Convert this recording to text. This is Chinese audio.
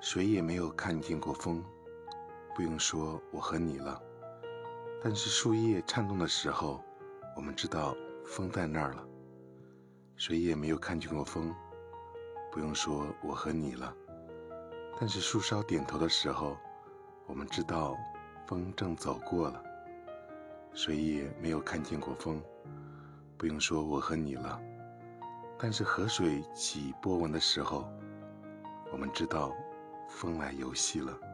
谁也没有看见过风，不用说我和你了。但是树叶颤动的时候，我们知道风在那儿了。谁也没有看见过风，不用说我和你了。但是树梢点头的时候，我们知道风正走过了。谁也没有看见过风，不用说我和你了。但是河水起波纹的时候，我们知道。风来游戏了。